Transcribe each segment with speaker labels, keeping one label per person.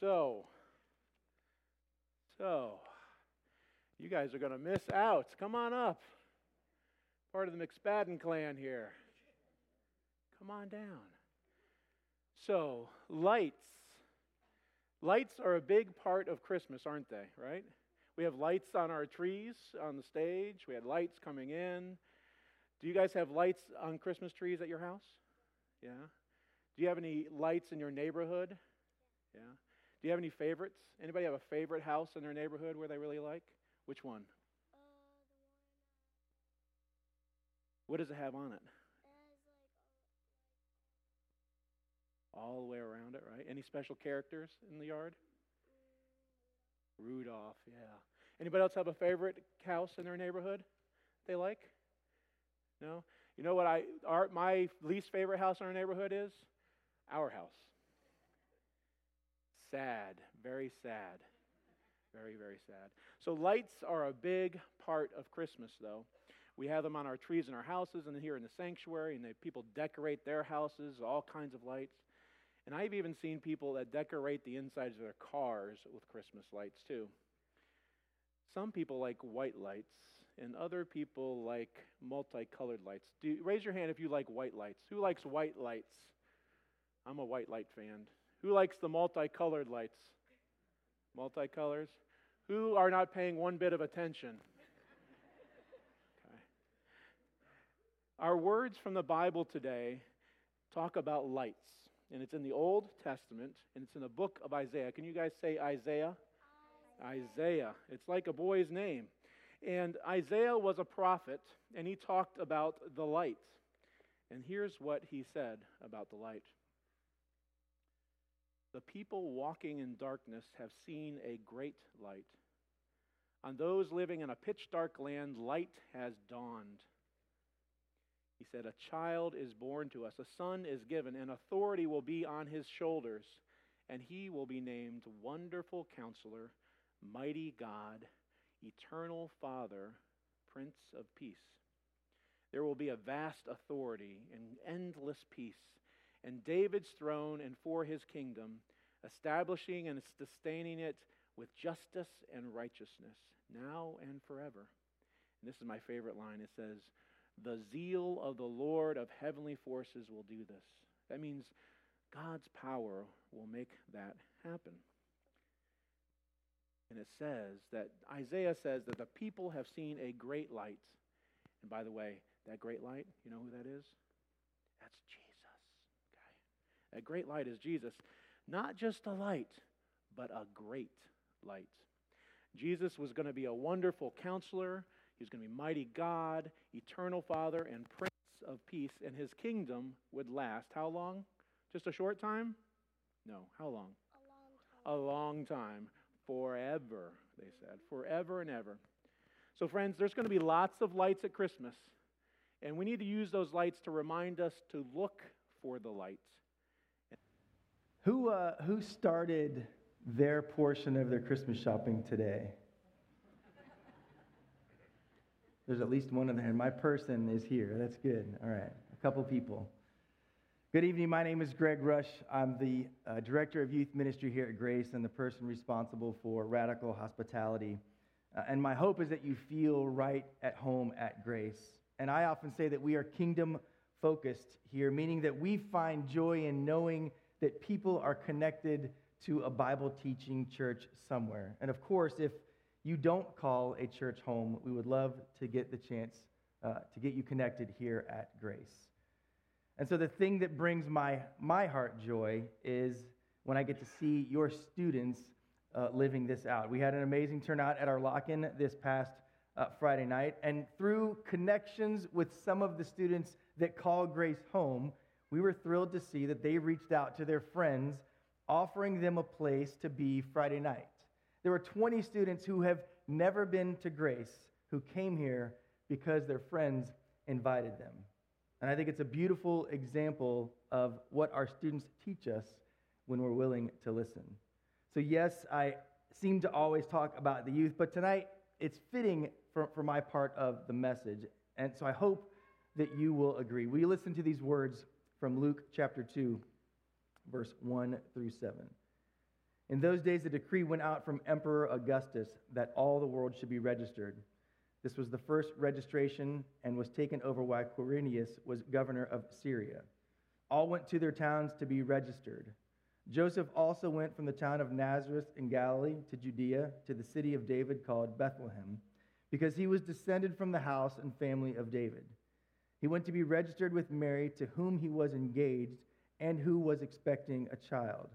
Speaker 1: So, so, you guys are going to miss out. Come on up. Part of the McSpadden clan here. Come on down. So, lights. Lights are a big part of Christmas, aren't they? Right? We have lights on our trees on the stage. We had lights coming in. Do you guys have lights on Christmas trees at your house? Yeah. Do you have any lights in your neighborhood? Yeah. Do you have any favorites? Anybody have a favorite house in their neighborhood where they really like? Which one?
Speaker 2: Uh,
Speaker 1: What does it have on it?
Speaker 2: the one that has like
Speaker 1: All the way around it, right? Any special characters in the yard? Rudolph, yeah. Anybody else have a favorite house in their neighborhood they like? No? You know what I our my least favorite house in our neighborhood is? Our house. Sad, very sad. Very, very sad. So lights are a big part of Christmas though. We have them on our trees in our houses and here in the sanctuary, and they, people decorate their houses, all kinds of lights. And I've even seen people that decorate the insides of their cars with Christmas lights too. Some people like white lights, and other people like multicolored lights. Do raise your hand if you like white lights. Who likes white lights? I'm a white light fan. Who likes the multicolored lights? Multicolors. Who are not paying one bit of attention? Okay. Our words from the Bible today talk about lights, and it's in the Old Testament, and it's in the book of Isaiah. Can you guys say Isaiah? Isaiah. It's like a boy's name. And Isaiah was a prophet, and he talked about the light. And here's what he said about the light The people walking in darkness have seen a great light. On those living in a pitch dark land, light has dawned. He said, A child is born to us, a son is given, and authority will be on his shoulders, and he will be named Wonderful Counselor, Mighty God, Eternal Father, Prince of Peace. There will be a vast authority and endless peace, and David's throne and for his kingdom, establishing and sustaining it with justice and righteousness, now and forever. And this is my favorite line. It says, The zeal of the Lord of heavenly forces will do this. That means God's power will make that happen. And it says that Isaiah says that the people have seen a great light. And by the way, that great light, you know who that is? That's Jesus. That great light is Jesus. Not just a light, but a great light. Jesus was going to be a wonderful counselor. He was going to be mighty God, eternal Father, and Prince of Peace. And his kingdom would last how long? Just a short time? No. How long?
Speaker 2: a long time.
Speaker 1: A long time. Forever, they said. Forever and ever. So, friends, there's going to be lots of lights at Christmas. And we need to use those lights to remind us to look for the light.
Speaker 3: Who, uh, who started their portion of their Christmas shopping today? There's at least one of them. My person is here. That's good. All right. A couple people. Good evening. My name is Greg Rush. I'm the uh, Director of Youth Ministry here at Grace and the person responsible for radical hospitality. Uh, and my hope is that you feel right at home at Grace. And I often say that we are kingdom focused here, meaning that we find joy in knowing that people are connected to a Bible teaching church somewhere. And of course, if you don't call a church home, we would love to get the chance uh, to get you connected here at Grace. And so the thing that brings my, my heart joy is when I get to see your students uh, living this out. We had an amazing turnout at our lock in this past uh, Friday night. And through connections with some of the students that call Grace home, we were thrilled to see that they reached out to their friends, offering them a place to be Friday night. There were 20 students who have never been to Grace who came here because their friends invited them. And I think it's a beautiful example of what our students teach us when we're willing to listen. So, yes, I seem to always talk about the youth, but tonight it's fitting for, for my part of the message. And so I hope that you will agree. Will you listen to these words from Luke chapter 2, verse 1 through 7? In those days, a decree went out from Emperor Augustus that all the world should be registered. This was the first registration and was taken over while Quirinius was governor of Syria. All went to their towns to be registered. Joseph also went from the town of Nazareth in Galilee to Judea to the city of David called Bethlehem, because he was descended from the house and family of David. He went to be registered with Mary, to whom he was engaged and who was expecting a child.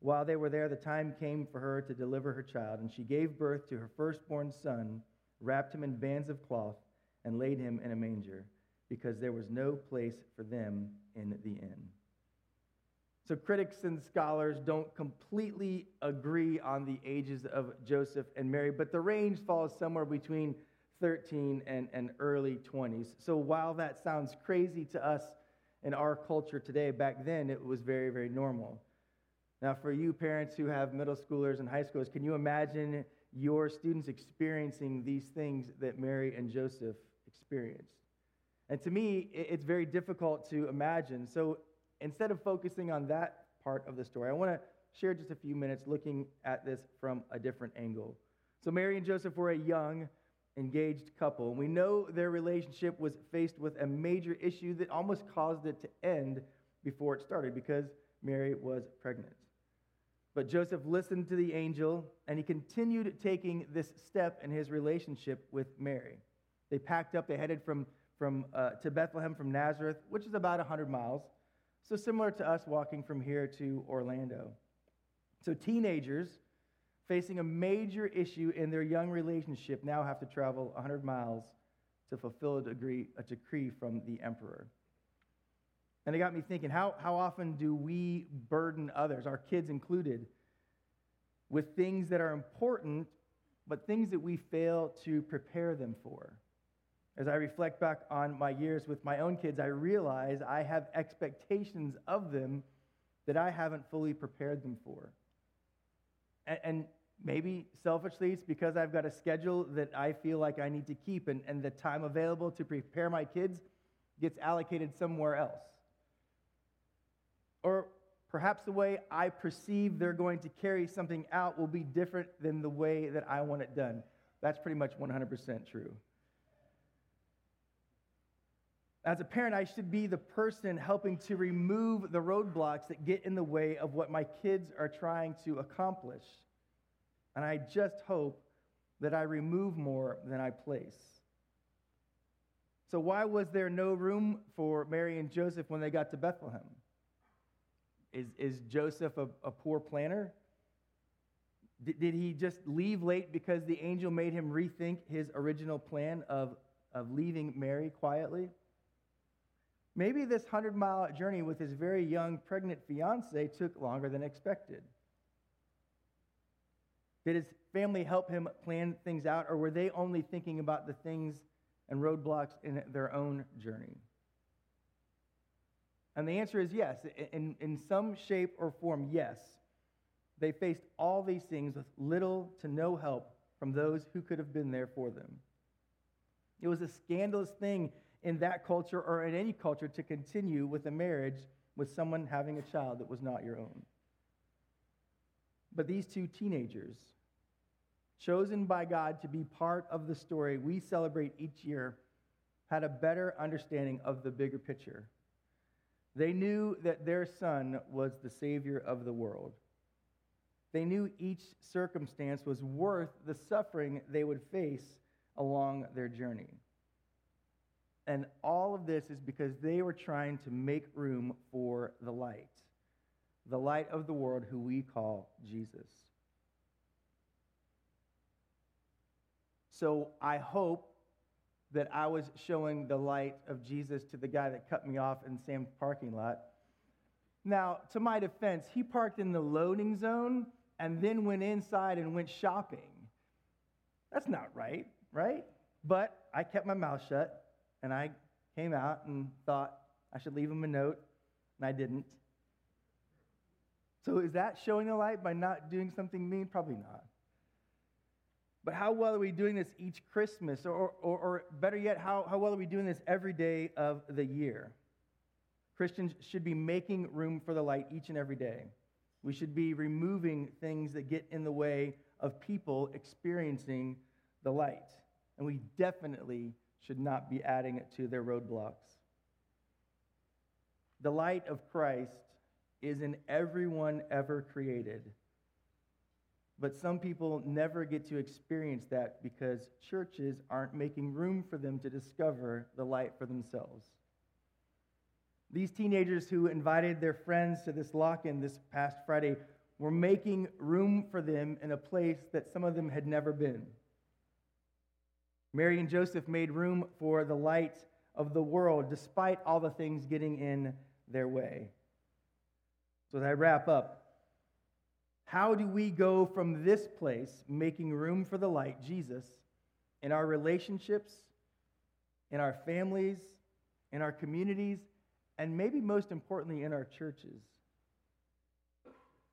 Speaker 3: While they were there, the time came for her to deliver her child, and she gave birth to her firstborn son, wrapped him in bands of cloth, and laid him in a manger, because there was no place for them in the inn. So, critics and scholars don't completely agree on the ages of Joseph and Mary, but the range falls somewhere between 13 and, and early 20s. So, while that sounds crazy to us in our culture today, back then it was very, very normal. Now, for you parents who have middle schoolers and high schoolers, can you imagine your students experiencing these things that Mary and Joseph experienced? And to me, it's very difficult to imagine. So instead of focusing on that part of the story, I want to share just a few minutes looking at this from a different angle. So, Mary and Joseph were a young, engaged couple, we know their relationship was faced with a major issue that almost caused it to end before it started because Mary was pregnant. But Joseph listened to the angel and he continued taking this step in his relationship with Mary. They packed up, they headed from, from, uh, to Bethlehem from Nazareth, which is about 100 miles. So, similar to us walking from here to Orlando. So, teenagers facing a major issue in their young relationship now have to travel 100 miles to fulfill a, degree, a decree from the emperor. And it got me thinking how, how often do we burden others, our kids included, with things that are important, but things that we fail to prepare them for? As I reflect back on my years with my own kids, I realize I have expectations of them that I haven't fully prepared them for. And, and maybe selfishly, it's because I've got a schedule that I feel like I need to keep, and, and the time available to prepare my kids gets allocated somewhere else. Or perhaps the way I perceive they're going to carry something out will be different than the way that I want it done. That's pretty much 100% true. As a parent, I should be the person helping to remove the roadblocks that get in the way of what my kids are trying to accomplish. And I just hope that I remove more than I place. So, why was there no room for Mary and Joseph when they got to Bethlehem? Is, is Joseph a, a poor planner? D- did he just leave late because the angel made him rethink his original plan of, of leaving Mary quietly? Maybe this 100 mile journey with his very young pregnant fiance took longer than expected. Did his family help him plan things out, or were they only thinking about the things and roadblocks in their own journey? And the answer is yes. In, in some shape or form, yes. They faced all these things with little to no help from those who could have been there for them. It was a scandalous thing in that culture or in any culture to continue with a marriage with someone having a child that was not your own. But these two teenagers, chosen by God to be part of the story we celebrate each year, had a better understanding of the bigger picture they knew that their son was the Savior of the world. They knew each circumstance was worth the suffering they would face along their journey. And all of this is because they were trying to make room for the light, the light of the world, who we call Jesus. So I hope that I was showing the light of Jesus to the guy that cut me off in Sam's parking lot. Now, to my defense, he parked in the loading zone and then went inside and went shopping. That's not right, right? But I kept my mouth shut and I came out and thought I should leave him a note, and I didn't. So, is that showing the light by not doing something mean? Probably not. But how well are we doing this each Christmas? Or, or, or, better yet, how, how well are we doing this every day of the year? Christians should be making room for the light each and every day. We should be removing things that get in the way of people experiencing the light. And we definitely should not be adding it to their roadblocks. The light of Christ is in everyone ever created. But some people never get to experience that because churches aren't making room for them to discover the light for themselves. These teenagers who invited their friends to this lock in this past Friday were making room for them in a place that some of them had never been. Mary and Joseph made room for the light of the world despite all the things getting in their way. So, as I wrap up, how do we go from this place, making room for the light, Jesus, in our relationships, in our families, in our communities, and maybe most importantly, in our churches?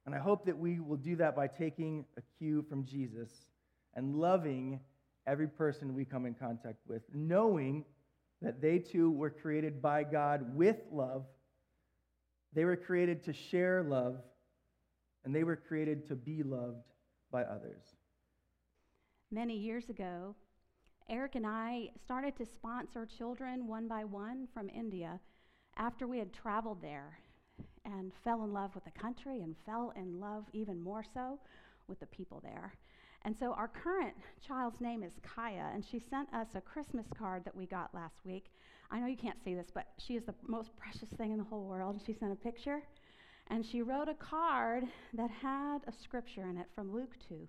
Speaker 3: And I hope that we will do that by taking a cue from Jesus and loving every person we come in contact with, knowing that they too were created by God with love. They were created to share love, and they were created to be loved by others.
Speaker 4: Many years ago, Eric and I started to sponsor children one by one from India after we had traveled there and fell in love with the country and fell in love even more so with the people there. And so our current child's name is Kaya, and she sent us a Christmas card that we got last week. I know you can't see this, but she is the most precious thing in the whole world. She sent a picture, and she wrote a card that had a scripture in it from Luke 2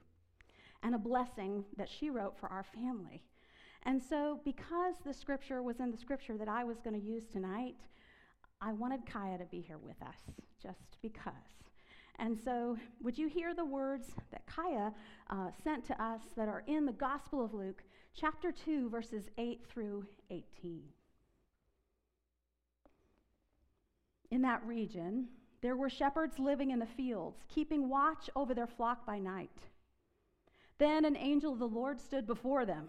Speaker 4: and a blessing that she wrote for our family. And so, because the scripture was in the scripture that I was going to use tonight, I wanted Kaya to be here with us, just because. And so, would you hear the words that Kaya uh, sent to us that are in the Gospel of Luke, chapter 2, verses 8 through 18? In that region, there were shepherds living in the fields, keeping watch over their flock by night. Then an angel of the Lord stood before them,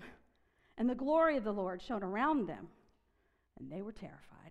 Speaker 4: and the glory of the Lord shone around them, and they were terrified.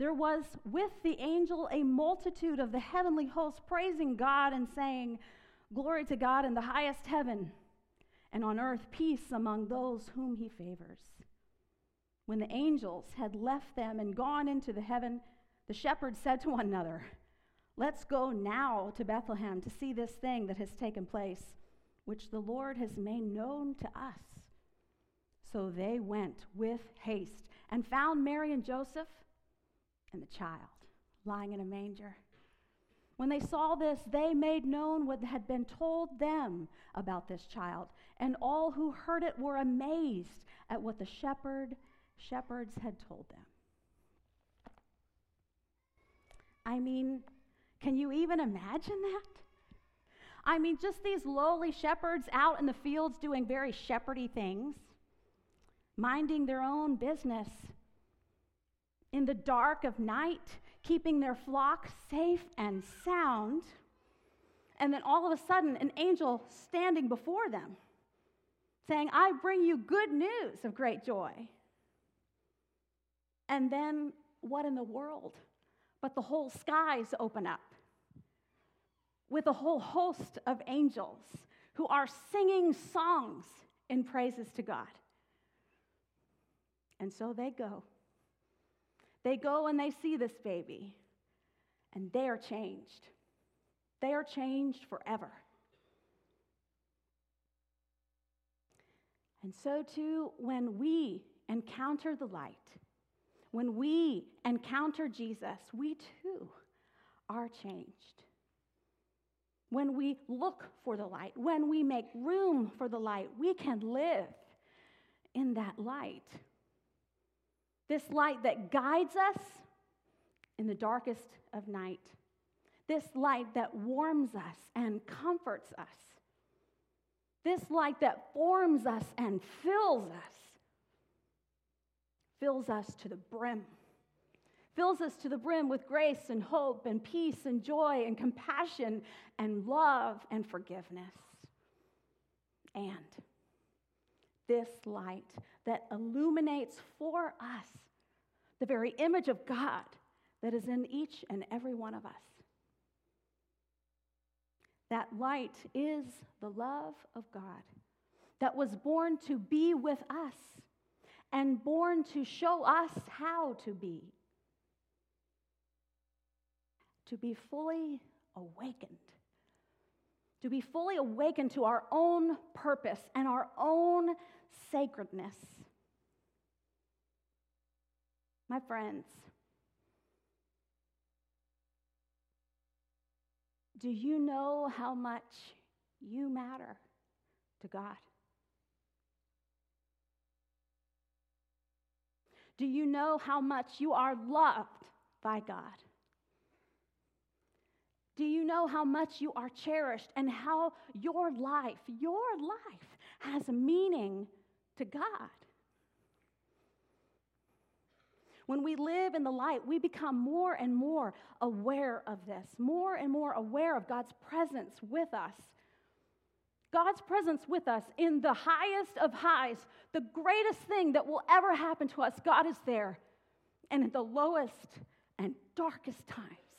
Speaker 4: there was with the angel a multitude of the heavenly hosts praising God and saying, Glory to God in the highest heaven, and on earth peace among those whom he favors. When the angels had left them and gone into the heaven, the shepherds said to one another, Let's go now to Bethlehem to see this thing that has taken place, which the Lord has made known to us. So they went with haste and found Mary and Joseph and the child lying in a manger. When they saw this, they made known what had been told them about this child, and all who heard it were amazed at what the shepherd shepherds had told them. I mean, can you even imagine that? I mean, just these lowly shepherds out in the fields doing very shepherdy things, minding their own business, in the dark of night, keeping their flock safe and sound. And then all of a sudden, an angel standing before them saying, I bring you good news of great joy. And then, what in the world? But the whole skies open up with a whole host of angels who are singing songs in praises to God. And so they go they go and they see this baby, and they are changed. They are changed forever. And so, too, when we encounter the light, when we encounter Jesus, we too are changed. When we look for the light, when we make room for the light, we can live in that light. This light that guides us in the darkest of night. This light that warms us and comforts us This light that forms us and fills us, fills us to the brim, fills us to the brim with grace and hope and peace and joy and compassion and love and forgiveness. And this light that illuminates for us the very image of God that is in each and every one of us. That light is the love of God that was born to be with us and born to show us how to be. To be fully awakened. To be fully awakened to our own purpose and our own sacredness. My friends, Do you know how much you matter to God? Do you know how much you are loved by God? Do you know how much you are cherished and how your life, your life, has meaning to God? When we live in the light, we become more and more aware of this, more and more aware of God's presence with us. God's presence with us in the highest of highs, the greatest thing that will ever happen to us, God is there. And in the lowest and darkest times,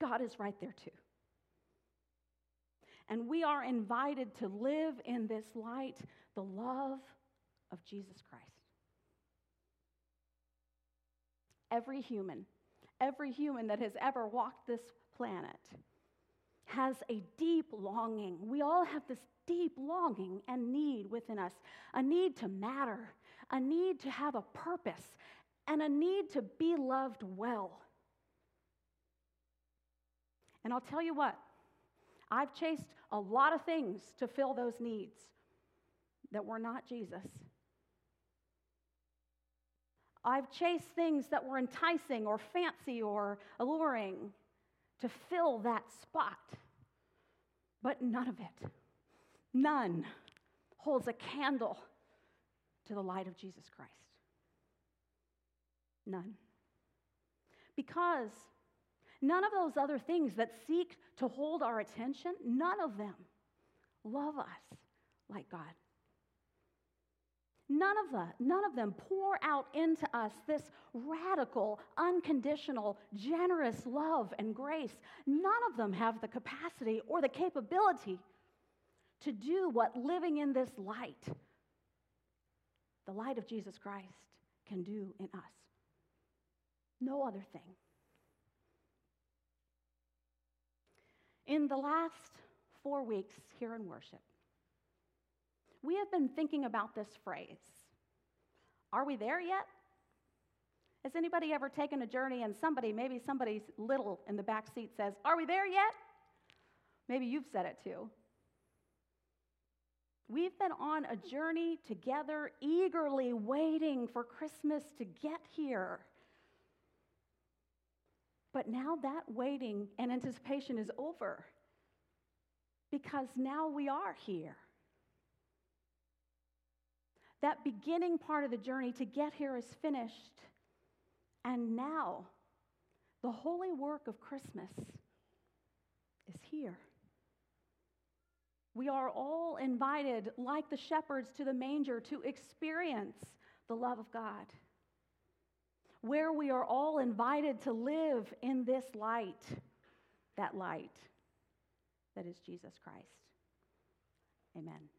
Speaker 4: God is right there too. And we are invited to live in this light, the love of Jesus Christ. Every human, every human that has ever walked this planet has a deep longing. We all have this deep longing and need within us a need to matter, a need to have a purpose, and a need to be loved well. And I'll tell you what, I've chased a lot of things to fill those needs that were not Jesus. I've chased things that were enticing or fancy or alluring to fill that spot. But none of it, none holds a candle to the light of Jesus Christ. None. Because none of those other things that seek to hold our attention, none of them love us like God. None of, the, none of them pour out into us this radical, unconditional, generous love and grace. None of them have the capacity or the capability to do what living in this light, the light of Jesus Christ, can do in us. No other thing. In the last four weeks here in worship, we have been thinking about this phrase. Are we there yet? Has anybody ever taken a journey and somebody, maybe somebody little in the back seat says, Are we there yet? Maybe you've said it too. We've been on a journey together, eagerly waiting for Christmas to get here. But now that waiting and anticipation is over because now we are here. That beginning part of the journey to get here is finished. And now, the holy work of Christmas is here. We are all invited, like the shepherds to the manger, to experience the love of God. Where we are all invited to live in this light, that light that is Jesus Christ. Amen.